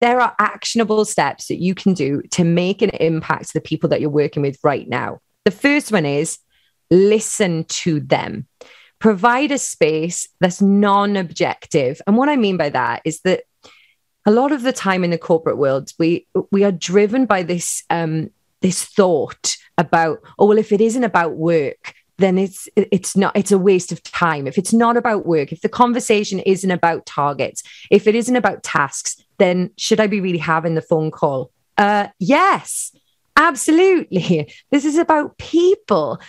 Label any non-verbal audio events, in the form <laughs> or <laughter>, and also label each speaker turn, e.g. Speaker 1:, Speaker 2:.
Speaker 1: there are actionable steps that you can do to make an impact to the people that you're working with right now. The first one is listen to them. Provide a space that's non objective. And what I mean by that is that a lot of the time in the corporate world, we, we are driven by this, um, this thought about, oh, well, if it isn't about work, then it's it's not it's a waste of time if it's not about work if the conversation isn't about targets if it isn't about tasks then should i be really having the phone call uh yes Absolutely. <laughs> This is about people.